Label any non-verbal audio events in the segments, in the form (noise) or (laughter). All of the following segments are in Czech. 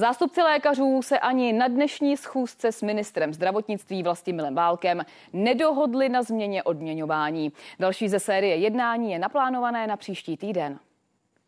Zástupci lékařů se ani na dnešní schůzce s ministrem zdravotnictví Vlastimilem Válkem nedohodli na změně odměňování. Další ze série jednání je naplánované na příští týden.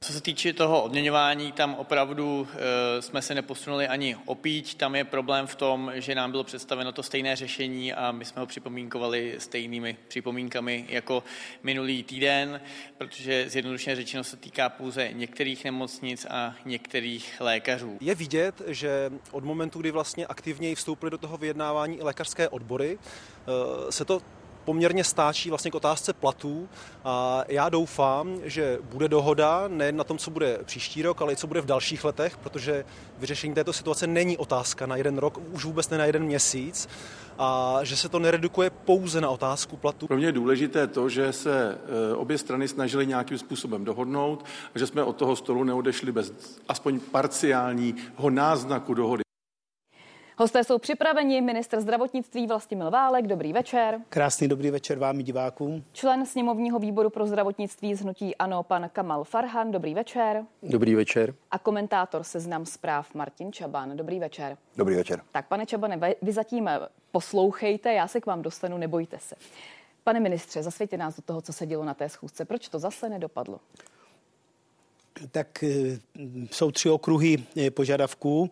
Co se týče toho odměňování, tam opravdu e, jsme se neposunuli ani opíť. Tam je problém v tom, že nám bylo představeno to stejné řešení a my jsme ho připomínkovali stejnými připomínkami jako minulý týden, protože zjednodušeně řečeno se týká pouze některých nemocnic a některých lékařů. Je vidět, že od momentu, kdy vlastně aktivněji vstoupily do toho vyjednávání i lékařské odbory, e, se to poměrně stáčí vlastně k otázce platů a já doufám, že bude dohoda nejen na tom, co bude příští rok, ale i co bude v dalších letech, protože vyřešení této situace není otázka na jeden rok, už vůbec ne na jeden měsíc a že se to neredukuje pouze na otázku platu. Pro mě je důležité to, že se e, obě strany snažily nějakým způsobem dohodnout a že jsme od toho stolu neodešli bez aspoň parciálního náznaku dohody. Hosté jsou připraveni minister zdravotnictví Vlastimil Válek, dobrý večer. Krásný dobrý večer vám i divákům. Člen sněmovního výboru pro zdravotnictví z hnutí Ano, pan Kamal Farhan, dobrý večer. Dobrý večer. A komentátor seznam zpráv Martin Čaban, dobrý večer. Dobrý večer. Tak pane Čabane, vy zatím poslouchejte, já se k vám dostanu, nebojte se. Pane ministře, zasvětě nás do toho, co se dělo na té schůzce. Proč to zase nedopadlo? Tak eh, jsou tři okruhy eh, požadavků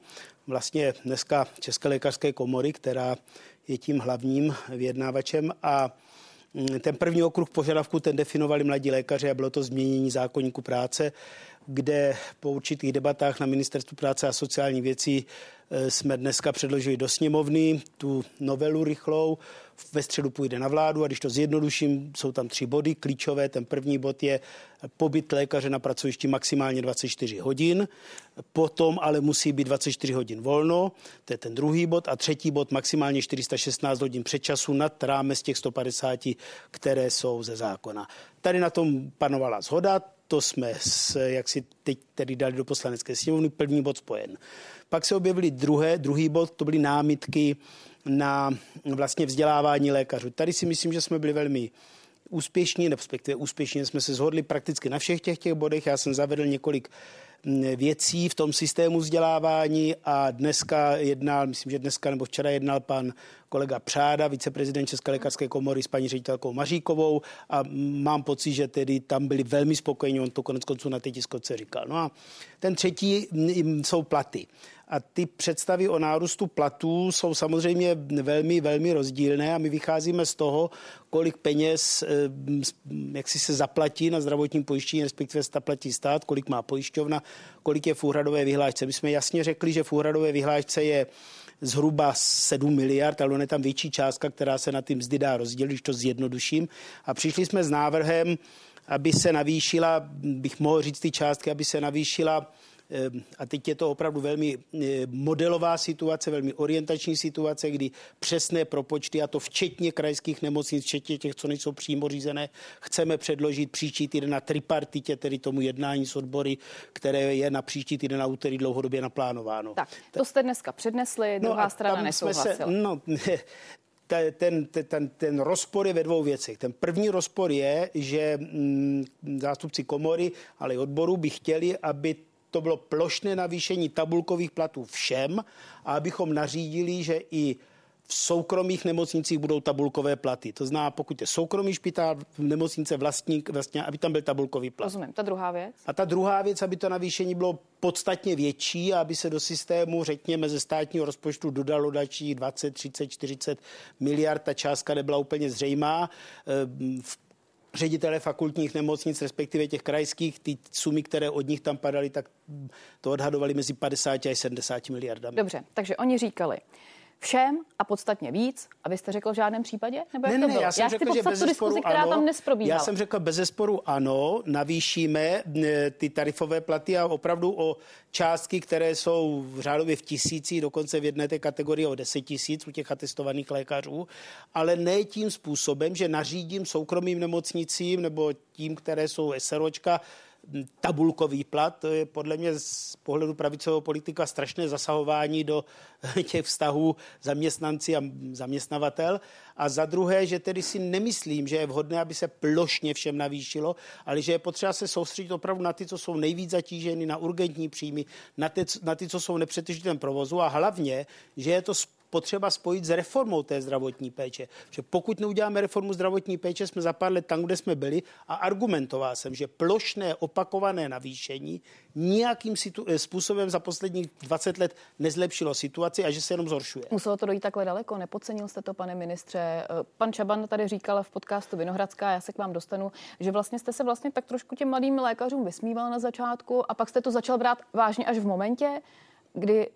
vlastně dneska České lékařské komory, která je tím hlavním vyjednávačem a mm, ten první okruh požadavků ten definovali mladí lékaři a bylo to změnění zákonníku práce, kde po určitých debatách na Ministerstvu práce a sociální věcí jsme dneska předložili do sněmovny tu novelu rychlou. Ve středu půjde na vládu a když to zjednoduším, jsou tam tři body klíčové. Ten první bod je pobyt lékaře na pracovišti maximálně 24 hodin, potom ale musí být 24 hodin volno, to je ten druhý bod a třetí bod maximálně 416 hodin předčasu nad rámec těch 150, které jsou ze zákona. Tady na tom panovala zhoda, to jsme, jak si teď tedy dali do poslanecké sněmovny, první bod spojen. Pak se objevily druhé, druhý bod, to byly námitky na vlastně vzdělávání lékařů. Tady si myslím, že jsme byli velmi úspěšní, respektive úspěšně jsme se shodli prakticky na všech těch, těch bodech. Já jsem zavedl několik věcí v tom systému vzdělávání a dneska jednal, myslím, že dneska nebo včera jednal pan kolega Přáda, viceprezident České lékařské komory s paní ředitelkou Maříkovou a mám pocit, že tedy tam byli velmi spokojení, on to konec konců na té tiskovce říkal. No a ten třetí jsou platy. A ty představy o nárůstu platů jsou samozřejmě velmi, velmi rozdílné a my vycházíme z toho, kolik peněz, eh, jak si se zaplatí na zdravotním pojištění, respektive se platí stát, kolik má pojišťovna, kolik je v úhradové vyhlášce. My jsme jasně řekli, že v úhradové vyhlášce je zhruba 7 miliard, ale on je tam větší částka, která se na ty mzdy dá rozdělit, když to zjednoduším. A přišli jsme s návrhem, aby se navýšila, bych mohl říct ty částky, aby se navýšila a teď je to opravdu velmi ehm, modelová situace, velmi orientační situace, kdy přesné propočty, a to včetně krajských nemocnic, včetně těch, co nejsou přímo řízené, chceme předložit příští týden na tripartitě, tedy tomu jednání s odbory, které je na příští týden na úterý dlouhodobě naplánováno. Tak, to jste dneska přednesli, no druhá strana nesouhlasila. Se, no, (laughs) ten, ten, ten rozpor je ve dvou věcech. Ten první rozpor je, že mm, zástupci komory, ale i odboru by chtěli, aby to bylo plošné navýšení tabulkových platů všem a abychom nařídili, že i v soukromých nemocnicích budou tabulkové platy. To znamená, pokud je soukromý špitál, v nemocnice vlastník, vlastně, aby tam byl tabulkový plat. Rozumím. Ta druhá věc? A ta druhá věc, aby to navýšení bylo podstatně větší, aby se do systému, řekněme, ze státního rozpočtu dodalo další 20, 30, 40 miliard. Ta částka nebyla úplně zřejmá. Ehm, v ředitele fakultních nemocnic, respektive těch krajských, ty sumy, které od nich tam padaly, tak to odhadovali mezi 50 a 70 miliardami. Dobře, takže oni říkali, všem a podstatně víc. A vy jste řekl v žádném případě? Nebo jak ne, to ne, bylo? já jsem já řekl, že bez diskuzi, která ano, tam nesprobíhala. Já jsem řekl bez zesporu ano, navýšíme ty tarifové platy a opravdu o částky, které jsou v řádově v tisíci, dokonce v jedné té kategorii o deset tisíc u těch atestovaných lékařů, ale ne tím způsobem, že nařídím soukromým nemocnicím nebo tím, které jsou SROčka, tabulkový plat. To je podle mě z pohledu pravicového politika strašné zasahování do (laughs) těch vztahů zaměstnanci a zaměstnavatel. A za druhé, že tedy si nemyslím, že je vhodné, aby se plošně všem navýšilo, ale že je potřeba se soustředit opravdu na ty, co jsou nejvíc zatíženy, na urgentní příjmy, na ty, na ty co jsou nepřetržitém provozu a hlavně, že je to potřeba spojit s reformou té zdravotní péče. Že pokud neuděláme reformu zdravotní péče, jsme za pár let tam, kde jsme byli a argumentoval jsem, že plošné opakované navýšení nějakým situ- eh, způsobem za posledních 20 let nezlepšilo situaci a že se jenom zhoršuje. Muselo to dojít takhle daleko? Nepocenil jste to, pane ministře? Eh, pan Čaban tady říkal v podcastu Vinohradská, já se k vám dostanu, že vlastně jste se vlastně tak trošku těm mladým lékařům vysmíval na začátku a pak jste to začal brát vážně až v momentě, kdy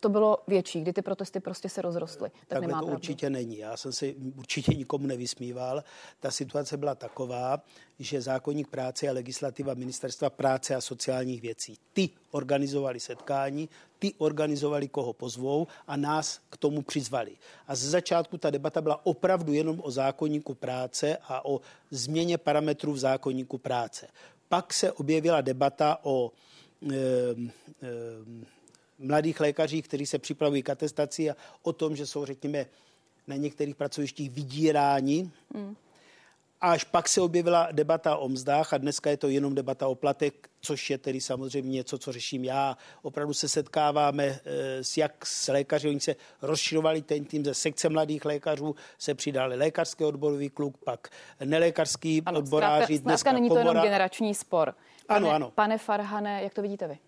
to bylo větší, kdy ty protesty prostě se rozrostly. Tak Takhle nemá to pravdu. určitě není. Já jsem si určitě nikomu nevysmíval. Ta situace byla taková, že zákonník práce a legislativa ministerstva práce a sociálních věcí, ty organizovali setkání, ty organizovali, koho pozvou a nás k tomu přizvali. A z začátku ta debata byla opravdu jenom o zákonníku práce a o změně parametrů v zákonníku práce. Pak se objevila debata o e, e, mladých lékařích, kteří se připravují k atestaci a o tom, že jsou, řekněme, na některých pracovištích vydíráni. Hmm. Až pak se objevila debata o mzdách a dneska je to jenom debata o platek, což je tedy samozřejmě něco, co řeším já. Opravdu se setkáváme eh, s jak s lékaři, oni se rozširovali ten tým ze sekce mladých lékařů, se přidali lékařský odborový klub, pak nelékařský ano, odboráři. Zkrátka, dneska není komora. to jenom generační spor. Pane, ano, ano. Pane Farhane, jak to vidíte vy?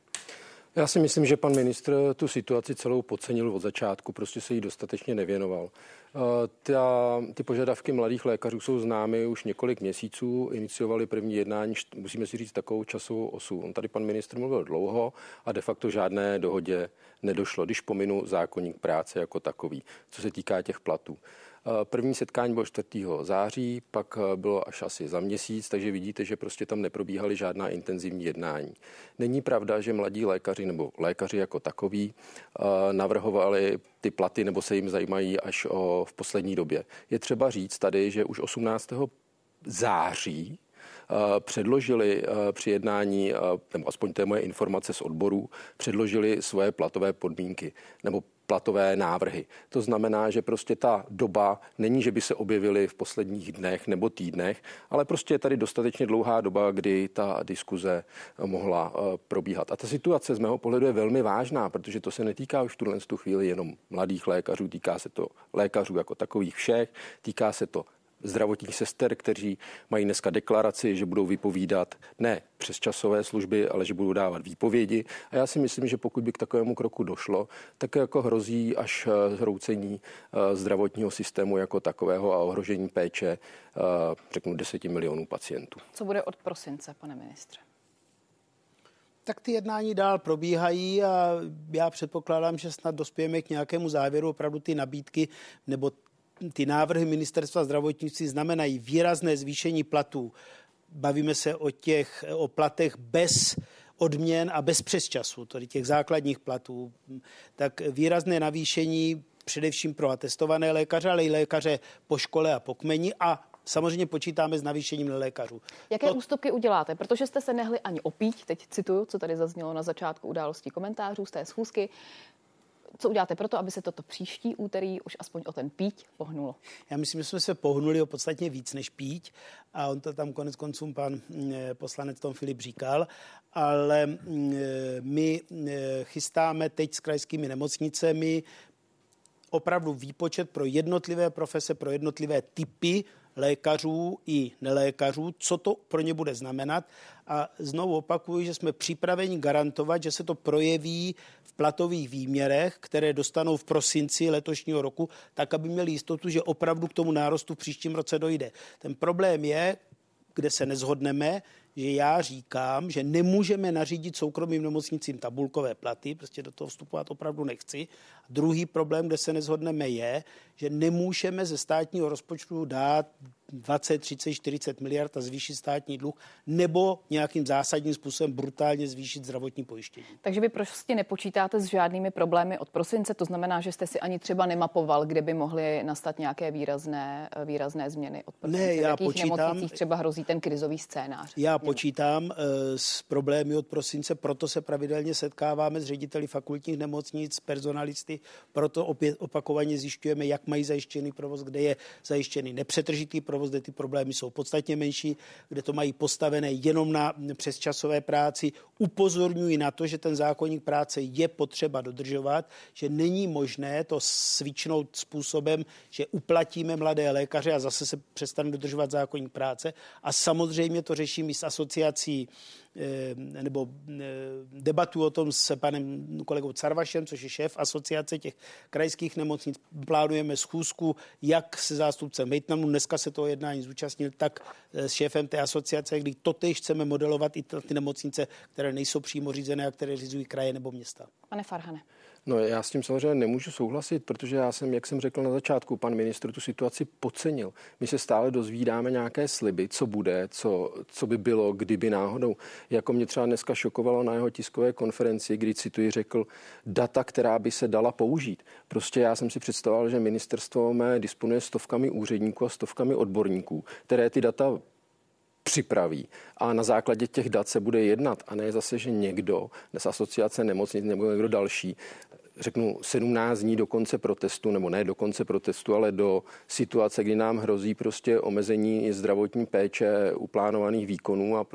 Já si myslím, že pan ministr tu situaci celou podcenil od začátku, prostě se jí dostatečně nevěnoval. Eh, ta, ty požadavky mladých lékařů jsou známy už několik měsíců, iniciovali první jednání, musíme si říct takovou časovou osu. On tady pan ministr mluvil dlouho a de facto žádné dohodě nedošlo, když pominu zákonník práce jako takový, co se týká těch platů. Eh, první setkání bylo 4. září, pak eh, bylo až asi za měsíc, takže vidíte, že prostě tam neprobíhaly žádná intenzivní jednání. Není pravda, že mladí lékaři nebo lékaři jako takový eh, navrhovali ty platy nebo se jim zajímají až o, v poslední době. Je třeba říct tady, že už 18. září předložili při jednání, nebo aspoň to je moje informace z odboru, předložili svoje platové podmínky nebo platové návrhy. To znamená, že prostě ta doba není, že by se objevily v posledních dnech nebo týdnech, ale prostě je tady dostatečně dlouhá doba, kdy ta diskuze mohla eh, probíhat. A ta situace z mého pohledu je velmi vážná, protože to se netýká už v tuhle chvíli jenom mladých lékařů, týká se to lékařů jako takových všech, týká se to zdravotních sester, kteří mají dneska deklaraci, že budou vypovídat ne přes časové služby, ale že budou dávat výpovědi. A já si myslím, že pokud by k takovému kroku došlo, tak jako hrozí až eh, zhroucení eh, zdravotního systému jako takového a ohrožení péče, eh, řeknu, 10 milionů pacientů. Co bude od prosince, pane ministře? Tak ty jednání dál probíhají a já předpokládám, že snad dospějeme k nějakému závěru. Opravdu ty nabídky nebo ty návrhy ministerstva zdravotnictví znamenají výrazné zvýšení platů. Bavíme se o těch o platech bez odměn a bez přesčasu, tedy těch základních platů, tak výrazné navýšení především pro atestované lékaře, ale i lékaře po škole a po kmeni a samozřejmě počítáme s navýšením lékařů. Jaké to... ústupky uděláte? Protože jste se nehli ani opít, teď cituju, co tady zaznělo na začátku událostí komentářů z té schůzky. Co uděláte proto, aby se toto příští úterý už aspoň o ten píť pohnulo? Já myslím, že jsme se pohnuli o podstatně víc než píť a on to tam konec konců pan mm, poslanec Tom Filip říkal, ale mm, my mm, chystáme teď s krajskými nemocnicemi opravdu výpočet pro jednotlivé profese, pro jednotlivé typy lékařů i nelékařů, co to pro ně bude znamenat. A znovu opakuju, že jsme připraveni garantovat, že se to projeví v platových výměrech, které dostanou v prosinci letošního roku, tak, aby měli jistotu, že opravdu k tomu nárostu v příštím roce dojde. Ten problém je, kde se nezhodneme, že já říkám, že nemůžeme nařídit soukromým nemocnicím tabulkové platy, prostě do toho vstupovat opravdu nechci. A druhý problém, kde se nezhodneme, je, že nemůžeme ze státního rozpočtu dát 20, 30, 40 miliard a zvýšit státní dluh nebo nějakým zásadním způsobem brutálně zvýšit zdravotní pojištění. Takže vy prostě nepočítáte s žádnými problémy od prosince, to znamená, že jste si ani třeba nemapoval, kde by mohly nastat nějaké výrazné, výrazné změny od prosince. Ne, já v jakých počítám, nemocnicích třeba hrozí ten krizový scénář? Já počítám eh, s problémy od prosince, proto se pravidelně setkáváme s řediteli fakultních nemocnic, personalisty, proto opět opakovaně zjišťujeme, jak mají zajištěný provoz, kde je zajištěný nepřetržitý provoz, kde ty problémy jsou podstatně menší, kde to mají postavené jenom na přesčasové práci. Upozorňuji na to, že ten zákonník práce je potřeba dodržovat, že není možné to svičnout způsobem, že uplatíme mladé lékaře a zase se přestane dodržovat zákonník práce. A samozřejmě to řeším i s asociací eh, nebo eh, debatu o tom s panem kolegou Carvašem, což je šéf asociace těch krajských nemocnic. Plánujeme schůzku jak se zástupcem Mejtnanu, dneska se toho jednání zúčastnil, tak eh, s šéfem té asociace, kdy totež chceme modelovat i ty nemocnice, které nejsou přímo řízené a které řízují kraje nebo města. Pane Farhane. No já s tím samozřejmě nemůžu souhlasit, protože já jsem, jak jsem řekl na začátku, pan ministr tu situaci podcenil. My se stále dozvídáme nějaké sliby, co bude, co, co by bylo, kdyby náhodou. Jako mě třeba dneska šokovalo na jeho tiskové konferenci, kdy cituji řekl data, která by se dala použít. Prostě já jsem si představoval, že ministerstvo mé disponuje stovkami úředníků a stovkami odborníků, které ty data připraví. A na základě těch dat se bude jednat a ne zase, že někdo z asociace nemocnic nebo někdo další řeknu, 17 dní do konce protestu, nebo ne do konce protestu, ale do situace, kdy nám hrozí prostě omezení zdravotní péče u plánovaných výkonů a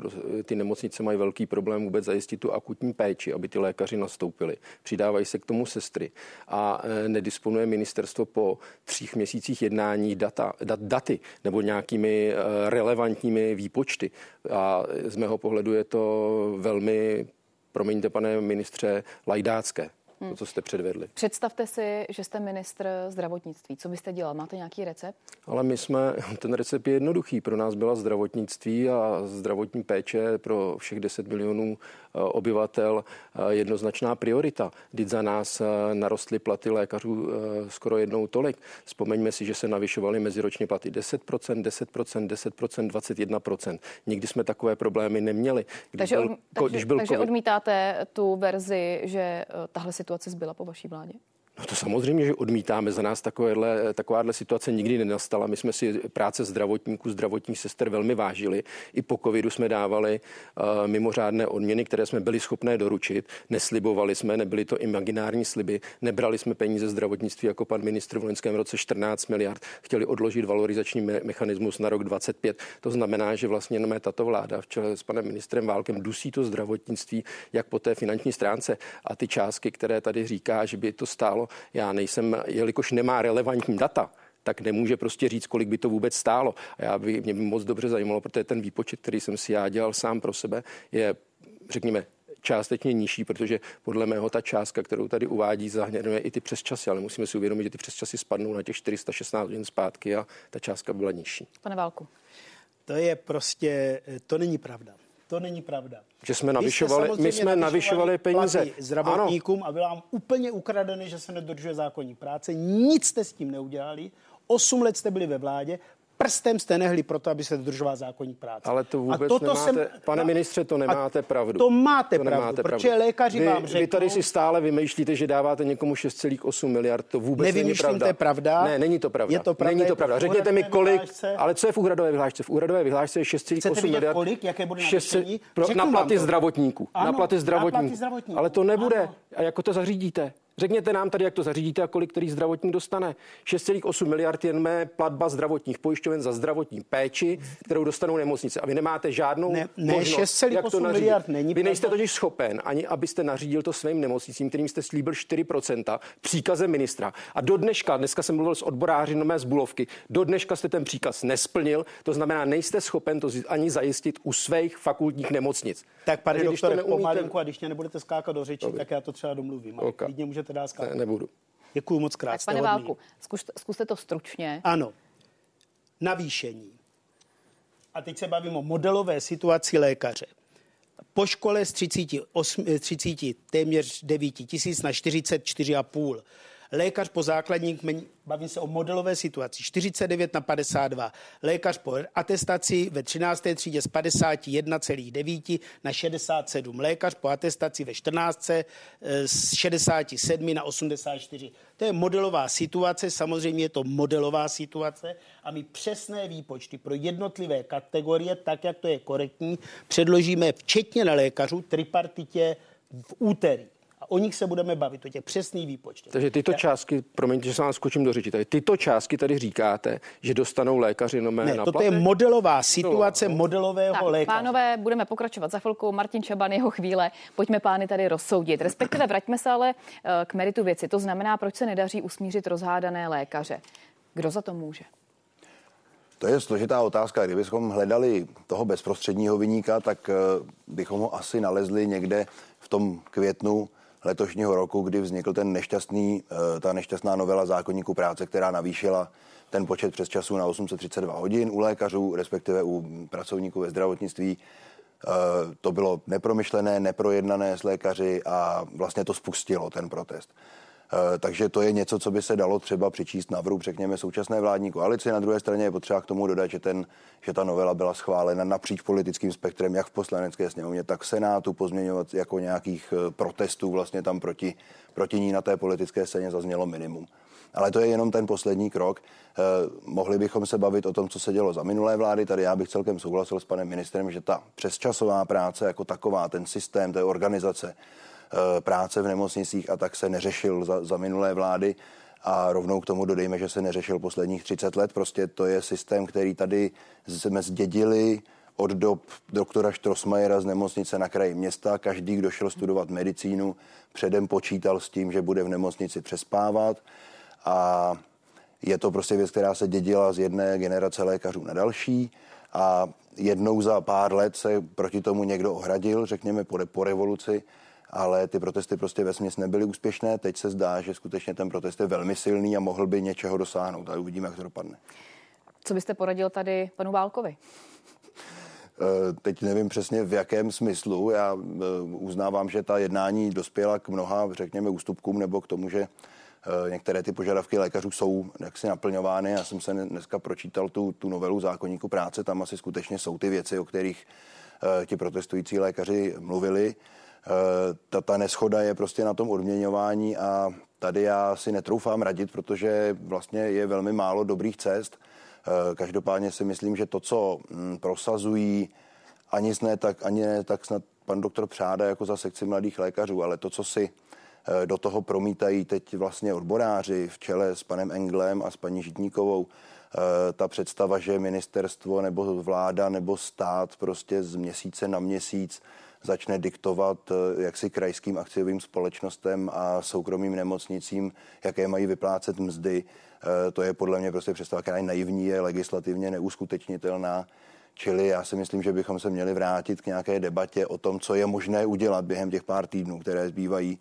ty nemocnice mají velký problém vůbec zajistit tu akutní péči, aby ty lékaři nastoupili. Přidávají se k tomu sestry a e, nedisponuje ministerstvo po třích měsících jednání data, dat, daty nebo nějakými e, relevantními výpočty. A z mého pohledu je to velmi promiňte, pane ministře, lajdácké. To, co jste předvedli. Představte si, že jste ministr zdravotnictví. Co byste dělal? Máte nějaký recept? Ale my jsme, (laughs) ten recept je jednoduchý. Pro nás byla zdravotnictví a zdravotní péče pro všech 10 milionů eh, obyvatel eh, jednoznačná priorita. Když za nás eh, narostly platy lékařů skoro jednou tolik. Vzpomeňme si, že se navyšovaly meziročně platy 10%, 10%, 10%, 21%. Nikdy jsme takové problémy neměli. Když takže, byl, takže, když byl takže COVID... odmítáte tu verzi, že tahle situace situace zbyla po vaší vládě? No to samozřejmě, že odmítáme. Za nás takovéhle, takováhle situace nikdy nenastala. My jsme si práce zdravotníků, zdravotních sester velmi vážili. I po covidu jsme dávali uh, mimořádné odměny, které jsme byli schopné doručit. Neslibovali jsme, nebyly to imaginární sliby. Nebrali jsme peníze zdravotnictví jako pan ministr v loňském roce 14 miliard. Chtěli odložit valorizační me- mechanismus na rok 25. To znamená, že vlastně jenom tato vláda v čele s panem ministrem Válkem dusí to zdravotnictví jak po té finanční stránce. A ty částky, které tady říká, že by to stálo já nejsem, jelikož nemá relevantní data, tak nemůže prostě říct, kolik by to vůbec stálo. A já by, mě by moc dobře zajímalo, protože ten výpočet, který jsem si já dělal sám pro sebe, je, řekněme, částečně nižší, protože podle mého ta částka, kterou tady uvádí, zahrnuje i ty přesčasy, ale musíme si uvědomit, že ty přesčasy spadnou na těch 416 hodin zpátky a ta částka byla nižší. Pane Válku. To je prostě, to není pravda. To není pravda. Že jsme navyšovali, my jsme navyšovali peníze zdravotníkům ano. a bylo vám úplně ukradené, že se nedržuje zákonní práce. Nic jste s tím neudělali. Osm let jste byli ve vládě, prstem jste nehli proto, aby se dodržoval zákonní práce. Ale to vůbec a nemáte, jsem, pane ministře, to nemáte pravdu. To máte to pravdu, nemáte protože pravdu. lékaři vy, vám řeknou... Vy tady si stále vymýšlíte, že dáváte někomu 6,8 miliard, to vůbec není pravda. pravda. Ne, není to pravda. Je to pravda. Není to pravda. Řekněte mi, kolik, vyhlášce. ale co je v úhradové vyhlášce? V úhradové vyhlášce je 6,8 miliard. kolik, jaké bude 6, pro, na platy zdravotníků. Ano, na platy zdravotníků. Ale to nebude. Ano. A jako to zařídíte? Řekněte nám tady, jak to zařídíte a kolik který zdravotník dostane. 6,8 miliard jen mé platba zdravotních pojišťoven za zdravotní péči, kterou dostanou nemocnice. A vy nemáte žádnou ne, ne, možnost, jak to nařídit. miliard není Vy nejste totiž schopen, ani abyste nařídil to svým nemocnicím, kterým jste slíbil 4% příkazem ministra. A do dneška, dneska jsem mluvil s odboráři no mé z Bulovky, do dneška jste ten příkaz nesplnil, to znamená, nejste schopen to ani zajistit u svých fakultních nemocnic. Tak pane doktore, neumíte... pomalinku a když mě nebudete skákat do řeči, tak já to třeba domluvím. Okay. Klidně můžete dát skákat. Ne, nebudu. Děkuji moc krát. Tak pane Válku, zkuste, zkuste to stručně. Ano. Navýšení. A teď se bavím o modelové situaci lékaře. Po škole z 38, 30 téměř 9 tisíc na 44,5 Lékař po základní kmeni, bavím se o modelové situaci, 49 na 52. Lékař po atestaci ve 13. třídě z 51,9 na 67. Lékař po atestaci ve 14. Eh, z 67 na 84. To je modelová situace, samozřejmě je to modelová situace a my přesné výpočty pro jednotlivé kategorie, tak jak to je korektní, předložíme včetně na lékařů tripartitě v úterý o nich se budeme bavit, o těch přesných výpočtech. Takže tyto částky, promiňte, že se vám skočím do řeči, tady tyto částky tady říkáte, že dostanou lékaři jenom ne, na toto je modelová situace no. modelového tak, lékaře. Pánové, budeme pokračovat za chvilkou. Martin Čaban, jeho chvíle. Pojďme pány tady rozsoudit. Respektive vraťme se ale eh, k meritu věci. To znamená, proč se nedaří usmířit rozhádané lékaře. Kdo za to může? To je složitá otázka. Kdybychom hledali toho bezprostředního vyníka, tak eh, bychom ho asi nalezli někde v tom květnu letošního roku, kdy vznikl ten nešťastný, eh, ta nešťastná novela zákonníku práce, která navýšila ten počet přes času na 832 hodin u lékařů, respektive u pracovníků ve zdravotnictví. Eh, to bylo nepromyšlené, neprojednané s lékaři a vlastně to spustilo ten protest. Eh, takže to je něco, co by se dalo třeba přičíst na vrub, řekněme, současné vládní koalici. Na druhé straně je potřeba k tomu dodat, že, ten, že ta novela byla schválena napříč politickým spektrem, jak v poslanecké sněmovně, tak v Senátu, pozměňovat jako nějakých eh, protestů vlastně tam proti, proti ní na té politické scéně zaznělo minimum. Ale to je jenom ten poslední krok. Eh, mohli bychom se bavit o tom, co se dělo za minulé vlády. Tady já bych celkem souhlasil s panem ministrem, že ta přesčasová práce jako taková, ten systém té organizace, práce v nemocnicích a tak se neřešil za, za minulé vlády. A rovnou k tomu dodejme, že se neřešil posledních 30 let. Prostě to je systém, který tady jsme zdědili od dob doktora Štrosmajera z nemocnice na kraji města. Každý, kdo šel studovat medicínu, předem počítal s tím, že bude v nemocnici přespávat. A je to prostě věc, která se dědila z jedné generace lékařů na další. A jednou za pár let se proti tomu někdo ohradil, řekněme po, po revoluci, ale ty protesty prostě ve směs nebyly úspěšné. Teď se zdá, že skutečně ten protest je velmi silný a mohl by něčeho dosáhnout. A uvidíme, jak to dopadne. Co byste poradil tady panu Válkovi? Eh, teď nevím přesně v jakém smyslu. Já eh, uznávám, že ta jednání dospěla k mnoha, řekněme, ústupkům nebo k tomu, že eh, některé ty požadavky lékařů jsou jaksi naplňovány. Já jsem se dneska pročítal tu, tu novelu zákonníku práce, tam asi skutečně jsou ty věci, o kterých ti protestující lékaři mluvili. Eh, ta, ta neschoda je prostě na tom odměňování a tady já si netroufám radit, protože vlastně je velmi málo dobrých cest. Eh, každopádně si myslím, že to, co hm, prosazují ani ne tak, ani ne tak snad pan doktor Přáda jako za sekci mladých lékařů, ale to, co si eh, do toho promítají teď vlastně odboráři v čele s panem Englem a s paní Žitníkovou, ta představa, že ministerstvo nebo vláda nebo stát prostě z měsíce na měsíc začne diktovat eh, jaksi krajským akciovým společnostem a soukromým nemocnicím, jaké mají vyplácet mzdy. Eh, to je podle mě prostě představa, která je naivní, je legislativně neuskutečnitelná. Čili já si myslím, že bychom se měli vrátit k nějaké debatě o tom, co je možné udělat během těch pár týdnů, které zbývají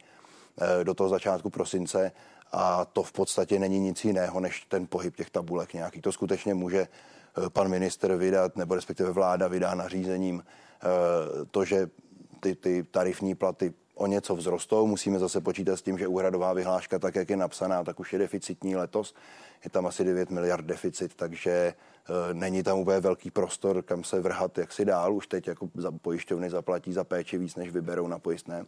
eh, do toho začátku prosince. A to v podstatě není nic jiného, než ten pohyb těch tabulek nějaký. To skutečně může pan minister vydat, nebo respektive vláda vydá nařízením. To, že ty, ty tarifní platy o něco vzrostou. Musíme zase počítat s tím, že úhradová vyhláška, tak jak je napsaná, tak už je deficitní letos. Je tam asi 9 miliard deficit, takže e, není tam úplně velký prostor, kam se vrhat jak si dál. Už teď jako za pojišťovny zaplatí za péči víc, než vyberou na pojistném.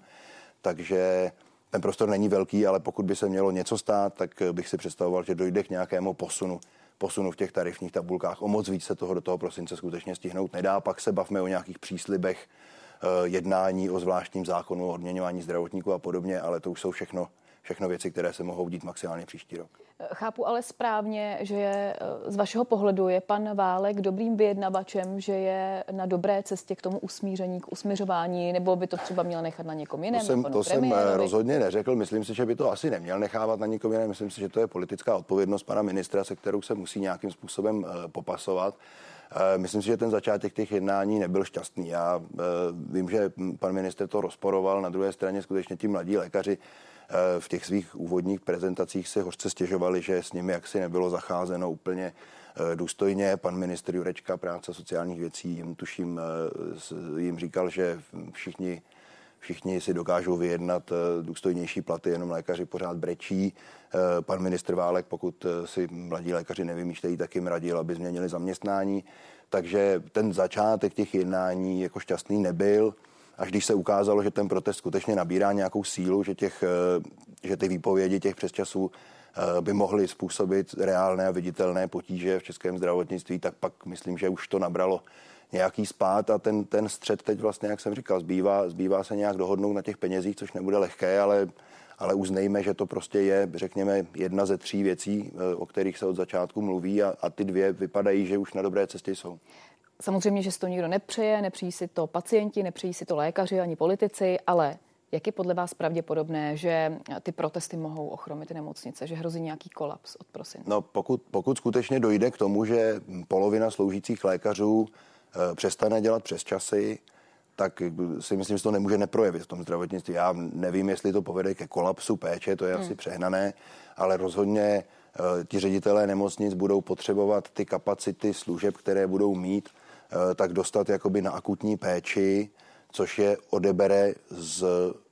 Takže ten prostor není velký, ale pokud by se mělo něco stát, tak bych si představoval, že dojde k nějakému posunu posunu v těch tarifních tabulkách. O moc víc se toho do toho prosince skutečně stihnout nedá. Pak se bavme o nějakých příslibech Eh, jednání o zvláštním zákonu o odměňování zdravotníků a podobně, ale to už jsou všechno, všechno věci, které se mohou dít maximálně příští rok. Chápu ale správně, že je, eh, z vašeho pohledu je pan Válek dobrým vyjednavačem, že je na dobré cestě k tomu usmíření, k usmířování, nebo by to třeba měl nechat na někom jiném? To jsem, to jsem eh, rozhodně neřekl. Myslím si, že by to asi neměl nechávat na někom jiném. Myslím si, že to je politická odpovědnost pana ministra, se kterou se musí nějakým způsobem popasovat. Myslím si, že ten začátek těch jednání nebyl šťastný. Já eh, vím, že pan minister to rozporoval, na druhé straně skutečně ti mladí lékaři eh, v těch svých úvodních prezentacích se hořce stěžovali, že s nimi jaksi nebylo zacházeno úplně eh, důstojně. Pan minister Jurečka práce sociálních věcí jim tuším jim říkal, že všichni všichni si dokážou vyjednat důstojnější platy, jenom lékaři pořád brečí. Pan ministr Válek, pokud si mladí lékaři nevymýšlejí, tak jim radil, aby změnili zaměstnání. Takže ten začátek těch jednání jako šťastný nebyl. Až když se ukázalo, že ten protest skutečně nabírá nějakou sílu, že, těch, že ty výpovědi těch přesčasů Eh, by mohly způsobit reálné a viditelné potíže v českém zdravotnictví, tak pak myslím, že už to nabralo nějaký spát a ten, ten střed teď vlastně, jak jsem říkal, zbývá, zbývá se nějak dohodnout na těch penězích, což nebude lehké, ale, ale uznejme, že to prostě je, řekněme, jedna ze tří věcí, eh, o kterých se od začátku mluví a, a ty dvě vypadají, že už na dobré cestě jsou. Samozřejmě, že si to nikdo nepřeje, nepřijí si to pacienti, nepřijí si to lékaři ani politici, ale jak je podle vás pravděpodobné, že ty protesty mohou ochromit nemocnice, že hrozí nějaký kolaps od prosince? No, pokud, pokud skutečně dojde k tomu, že polovina sloužících lékařů přestane dělat přes časy, tak si myslím, že to nemůže neprojevit v tom zdravotnictví. Já nevím, jestli to povede ke kolapsu péče, to je hmm. asi přehnané, ale rozhodně e, ti ředitelé nemocnic budou potřebovat ty kapacity služeb, které budou mít, e, tak dostat jakoby na akutní péči, což je odebere z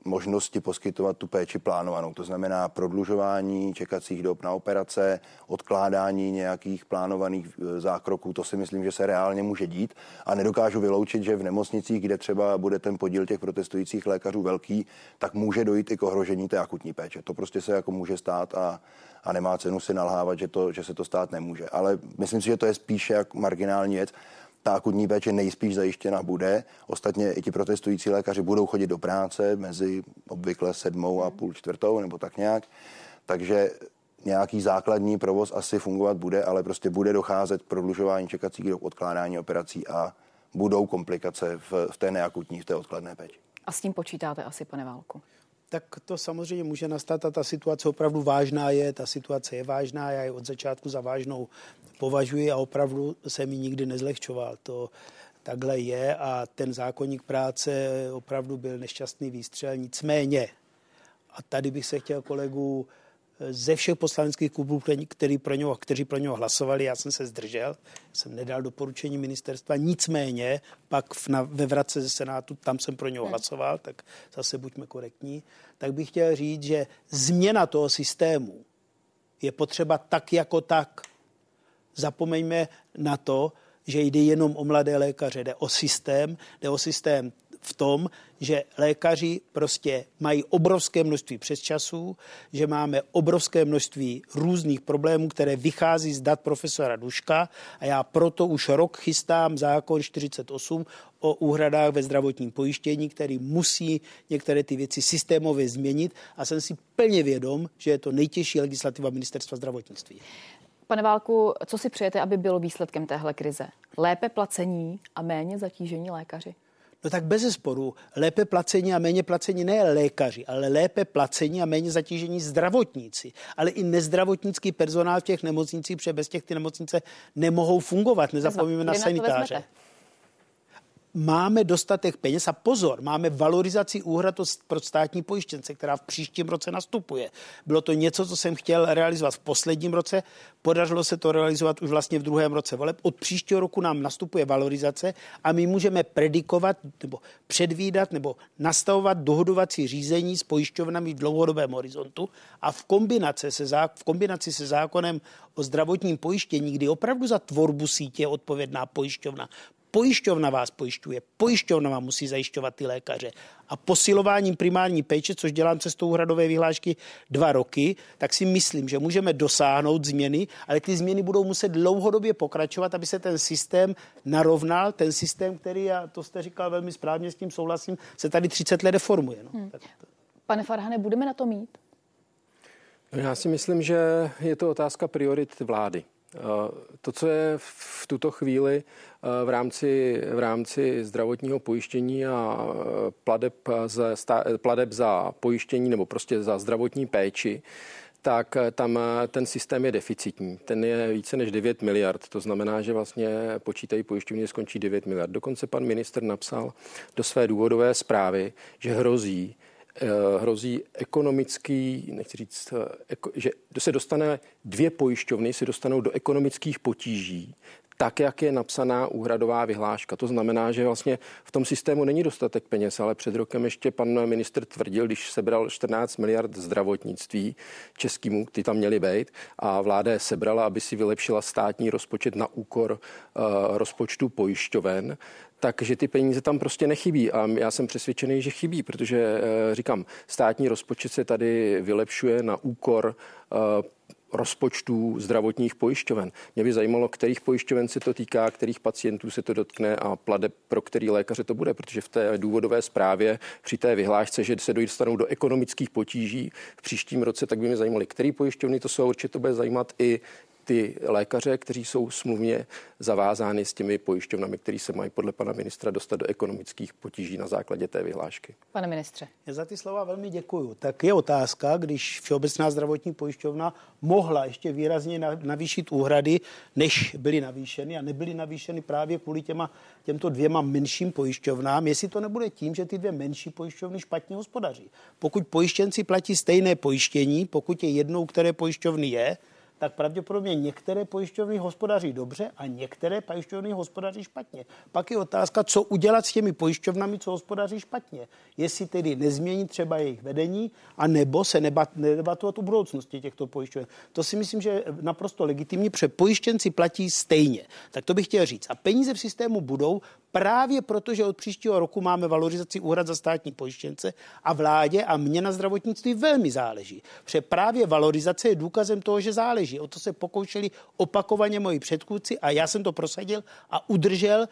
možnosti poskytovat tu péči plánovanou. To znamená prodlužování čekacích dob na operace, odkládání nějakých plánovaných e, zákroků. To si myslím, že se reálně může dít a nedokážu vyloučit, že v nemocnicích, kde třeba bude ten podíl těch protestujících lékařů velký, tak může dojít i k ohrožení té akutní péče. To prostě se jako může stát a, a nemá cenu si nalhávat, že, to, že se to stát nemůže. Ale myslím si, že to je spíše jak marginální věc ta akutní péče nejspíš zajištěna bude. Ostatně i ti protestující lékaři budou chodit do práce mezi obvykle sedmou a půl čtvrtou nebo tak nějak. Takže nějaký základní provoz asi fungovat bude, ale prostě bude docházet k prodlužování čekacích dob, odkládání operací a budou komplikace v, v té neakutní, v té odkladné péči. A s tím počítáte asi, pane Válku? Tak to samozřejmě může nastat a ta situace opravdu vážná je, ta situace je vážná, já ji od začátku za vážnou považuji a opravdu jsem ji nikdy nezlehčoval. To takhle je a ten zákonník práce opravdu byl nešťastný výstřel. Nicméně, a tady bych se chtěl kolegu ze všech poslaneckých klubů, který pro něho, kteří pro něho hlasovali, já jsem se zdržel, jsem nedal doporučení ministerstva, nicméně pak v, na, ve vrace ze Senátu, tam jsem pro něho hmm. hlasoval, tak zase buďme korektní, tak bych chtěl říct, že změna toho systému je potřeba tak jako tak. Zapomeňme na to, že jde jenom o mladé lékaře, jde o systém, jde o systém v tom, že lékaři prostě mají obrovské množství přesčasů, že máme obrovské množství různých problémů, které vychází z dat profesora Duška a já proto už rok chystám zákon 48 o úhradách ve zdravotním pojištění, který musí některé ty věci systémově změnit a jsem si plně vědom, že je to nejtěžší legislativa ministerstva zdravotnictví. Pane Válku, co si přejete, aby bylo výsledkem téhle krize? Lépe placení a méně zatížení lékaři? No tak bez sporu lépe placení a méně placení ne lékaři, ale lépe placení a méně zatížení zdravotníci, ale i nezdravotnický personál v těch nemocnicích, protože bez těch ty nemocnice nemohou fungovat. Nezapomínáme na sanitáře máme dostatek peněz a pozor, máme valorizaci úhrad pro státní pojištěnce, která v příštím roce nastupuje. Bylo to něco, co jsem chtěl realizovat v posledním roce, podařilo se to realizovat už vlastně v druhém roce voleb. Od příštího roku nám nastupuje valorizace a my můžeme predikovat nebo předvídat nebo nastavovat dohodovací řízení s pojišťovnami v dlouhodobém horizontu a v kombinaci se, v kombinaci se zákonem o zdravotním pojištění, kdy opravdu za tvorbu sítě je odpovědná pojišťovna, pojišťovna vás pojišťuje, pojišťovna vám musí zajišťovat ty lékaře. A posilováním primární péče, což dělám cestou hradové vyhlášky dva roky, tak si myslím, že můžeme dosáhnout změny, ale ty změny budou muset dlouhodobě pokračovat, aby se ten systém narovnal, ten systém, který, a to jste říkal velmi správně, s tím souhlasím, se tady 30 let deformuje. No. Hmm. Pane Farhane, budeme na to mít? Já si myslím, že je to otázka priorit vlády. Eh, to, co je v tuto chvíli eh, v rámci, v rámci zdravotního pojištění a eh, pladeb, za, pladeb za pojištění nebo prostě za zdravotní péči, tak tam ten systém je deficitní. Ten je více než 9 miliard. To znamená, že vlastně počítají pojišťovně skončí 9 miliard. Dokonce pan minister napsal do své důvodové zprávy, že hrozí, hrozí ekonomický, nechci říct, eh, že se dostane, dvě pojišťovny se dostanou do ekonomických potíží tak, jak je napsaná úhradová vyhláška. To znamená, že vlastně v tom systému není dostatek peněz, ale před rokem ještě pan ministr tvrdil, když sebral 14 miliard zdravotnictví českýmu, ty tam měly být, a vláda je sebrala, aby si vylepšila státní rozpočet na úkor uh, rozpočtu pojišťoven, takže ty peníze tam prostě nechybí. A já jsem přesvědčený, že chybí, protože eh, říkám, státní rozpočet se tady vylepšuje na úkor eh, rozpočtů zdravotních pojišťoven. Mě by zajímalo, kterých pojišťoven se to týká, kterých pacientů se to dotkne a plade pro který lékaře to bude, protože v té důvodové zprávě při té vyhlášce, že se dostanou do ekonomických potíží v příštím roce, tak by mě zajímalo, který pojišťovny to jsou. Určitě to bude zajímat i ty lékaře, kteří jsou smluvně zavázány s těmi pojišťovnami, který se mají podle pana ministra dostat do ekonomických potíží na základě té vyhlášky. Pane ministře. Já za ty slova velmi děkuju. Tak je otázka, když Všeobecná zdravotní pojišťovna mohla ještě výrazně navýšit úhrady, než byly navýšeny a nebyly navýšeny právě kvůli těma, těmto dvěma menším pojišťovnám, jestli to nebude tím, že ty dvě menší pojišťovny špatně hospodaří. Pokud pojištěnci platí stejné pojištění, pokud je jednou, které pojišťovny je, tak pravděpodobně některé pojišťovny hospodaří dobře a některé pojišťovny hospodaří špatně. Pak je otázka, co udělat s těmi pojišťovnami, co hospodaří špatně. Jestli tedy nezměnit třeba jejich vedení, a nebo se nebat, nedebatovat o budoucnosti těchto pojišťoven. To si myslím, že je naprosto legitimní, protože pojištěnci platí stejně. Tak to bych chtěl říct. A peníze v systému budou právě proto, že od příštího roku máme valorizaci úhrad za státní pojištěnce a vládě a mě na zdravotnictví velmi záleží. Protože právě valorizace je důkazem toho, že záleží. O to se pokoušeli opakovaně moji předchůdci a já jsem to prosadil a udržel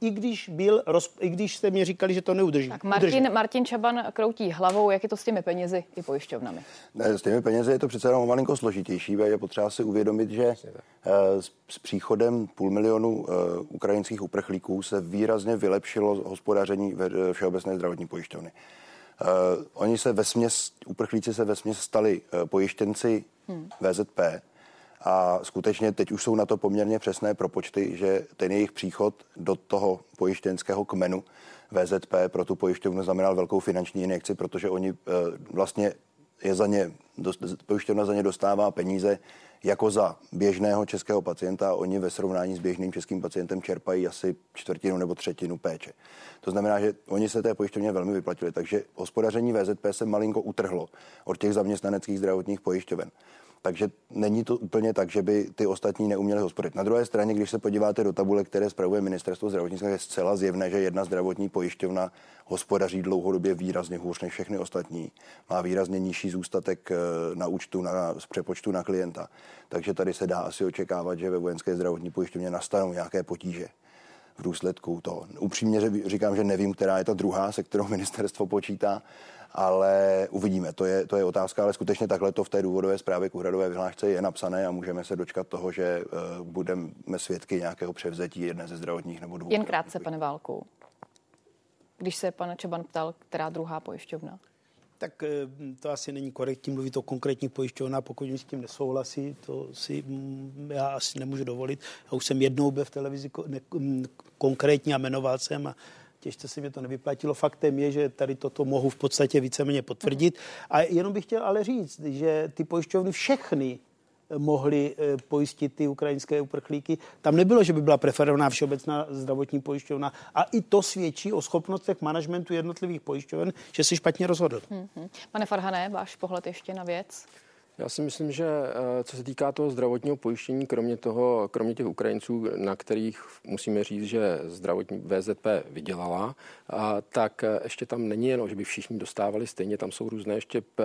i když, byl, i když jste mi říkali, že to neudrží. Tak Martin, Martin Čaban kroutí hlavou, jak je to s těmi penězi i pojišťovnami? Ne, s těmi penězi je to přece jenom malinko složitější, je potřeba si uvědomit, že eh, s, s příchodem půl milionu uh, ukrajinských uprchlíků se výrazně vylepšilo hospodaření ve Všeobecné zdravotní pojišťovny. Uh, oni se ve směs, uprchlíci se ve směs stali uh, pojištěnci hmm. VZP, a skutečně teď už jsou na to poměrně přesné propočty, že ten jejich příchod do toho pojištěnského kmenu VZP pro tu pojišťovnu znamenal velkou finanční injekci, protože oni eh, vlastně je za ně, pojišťovna za ně dostává peníze jako za běžného českého pacienta. Oni ve srovnání s běžným českým pacientem čerpají asi čtvrtinu nebo třetinu péče. To znamená, že oni se té pojišťovně velmi vyplatili, takže hospodaření VZP se malinko utrhlo od těch zaměstnaneckých zdravotních pojišťoven. Takže není to úplně tak, že by ty ostatní neuměli hospodařit. Na druhé straně, když se podíváte do tabule, které spravuje ministerstvo zdravotnictví, je zcela zjevné, že jedna zdravotní pojišťovna hospodaří dlouhodobě výrazně hůř než všechny ostatní. Má výrazně nižší zůstatek eh, na účtu na, z přepočtu na klienta. Takže tady se dá asi očekávat, že ve vojenské zdravotní pojišťovně nastanou nějaké potíže v důsledku toho. Upřímně říkám, že nevím, která je ta druhá, se kterou ministerstvo počítá, ale uvidíme. To je, to je otázka, ale skutečně takhle to v té důvodové zprávě k úhradové vyhlášce je napsané a můžeme se dočkat toho, že uh, budeme svědky nějakého převzetí jedné ze zdravotních nebo dvou. Jen krátce, pane Válku. Když se pan Čeban ptal, která druhá pojišťovna? Tak eh, to asi není korektní mluvit o konkrétní pojišťovna, pokud mi s tím nesouhlasí, to si mm, já asi nemůžu dovolit. Já už jsem jednou byl v televizi mm, konkrétně a jmenoval jsem a těžce se mi to nevyplatilo. Faktem je, že tady toto mohu v podstatě víceméně potvrdit. A jenom bych chtěl ale říct, že ty pojišťovny všechny eh, mohli eh, pojistit ty ukrajinské uprchlíky. Tam nebylo, že by byla preferovaná všeobecná zdravotní pojišťovna. A i to svědčí o schopnostech managementu jednotlivých pojišťoven, že si špatně rozhodl. Mm-hmm. Pane Farhané, váš pohled ještě na věc? Já si myslím, že eh, co se týká toho zdravotního pojištění, kromě toho, kromě těch Ukrajinců, na kterých musíme říct, že zdravotní VZP vydělala, tak eh, ještě tam není jenom, že by všichni dostávali stejně, tam jsou různé ještě eh,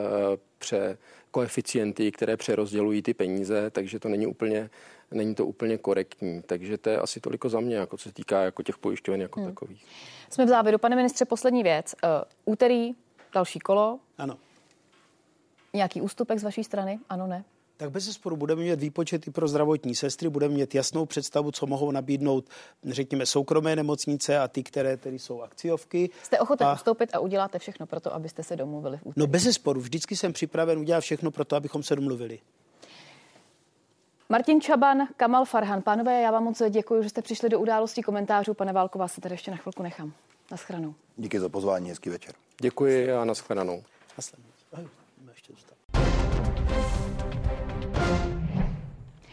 pře koeficienty, které přerozdělují ty peníze, takže to není úplně, není to úplně korektní. Takže to je asi toliko za mě, jako co se týká jako těch pojišťoven jako hmm. takových. Jsme v závěru. Pane ministře, poslední věc. Uh, úterý, další kolo. Ano. Nějaký ústupek z vaší strany? Ano, ne? Tak bez sporu budeme mít výpočet i pro zdravotní sestry, budeme mít jasnou představu, co mohou nabídnout, řekněme, soukromé nemocnice a ty, které tedy jsou akciovky. Jste ochoten a... ustoupit a uděláte všechno pro to, abyste se domluvili v úterý? No bez sporu, vždycky jsem připraven udělat všechno pro to, abychom se domluvili. Martin Čaban, Kamal Farhan. Pánové, já vám moc děkuji, že jste přišli do událostí komentářů. Pane Válko, vás se tady ještě na chvilku nechám. Naschranou. Díky za pozvání, hezký večer. Děkuji a. Ještě zůstat.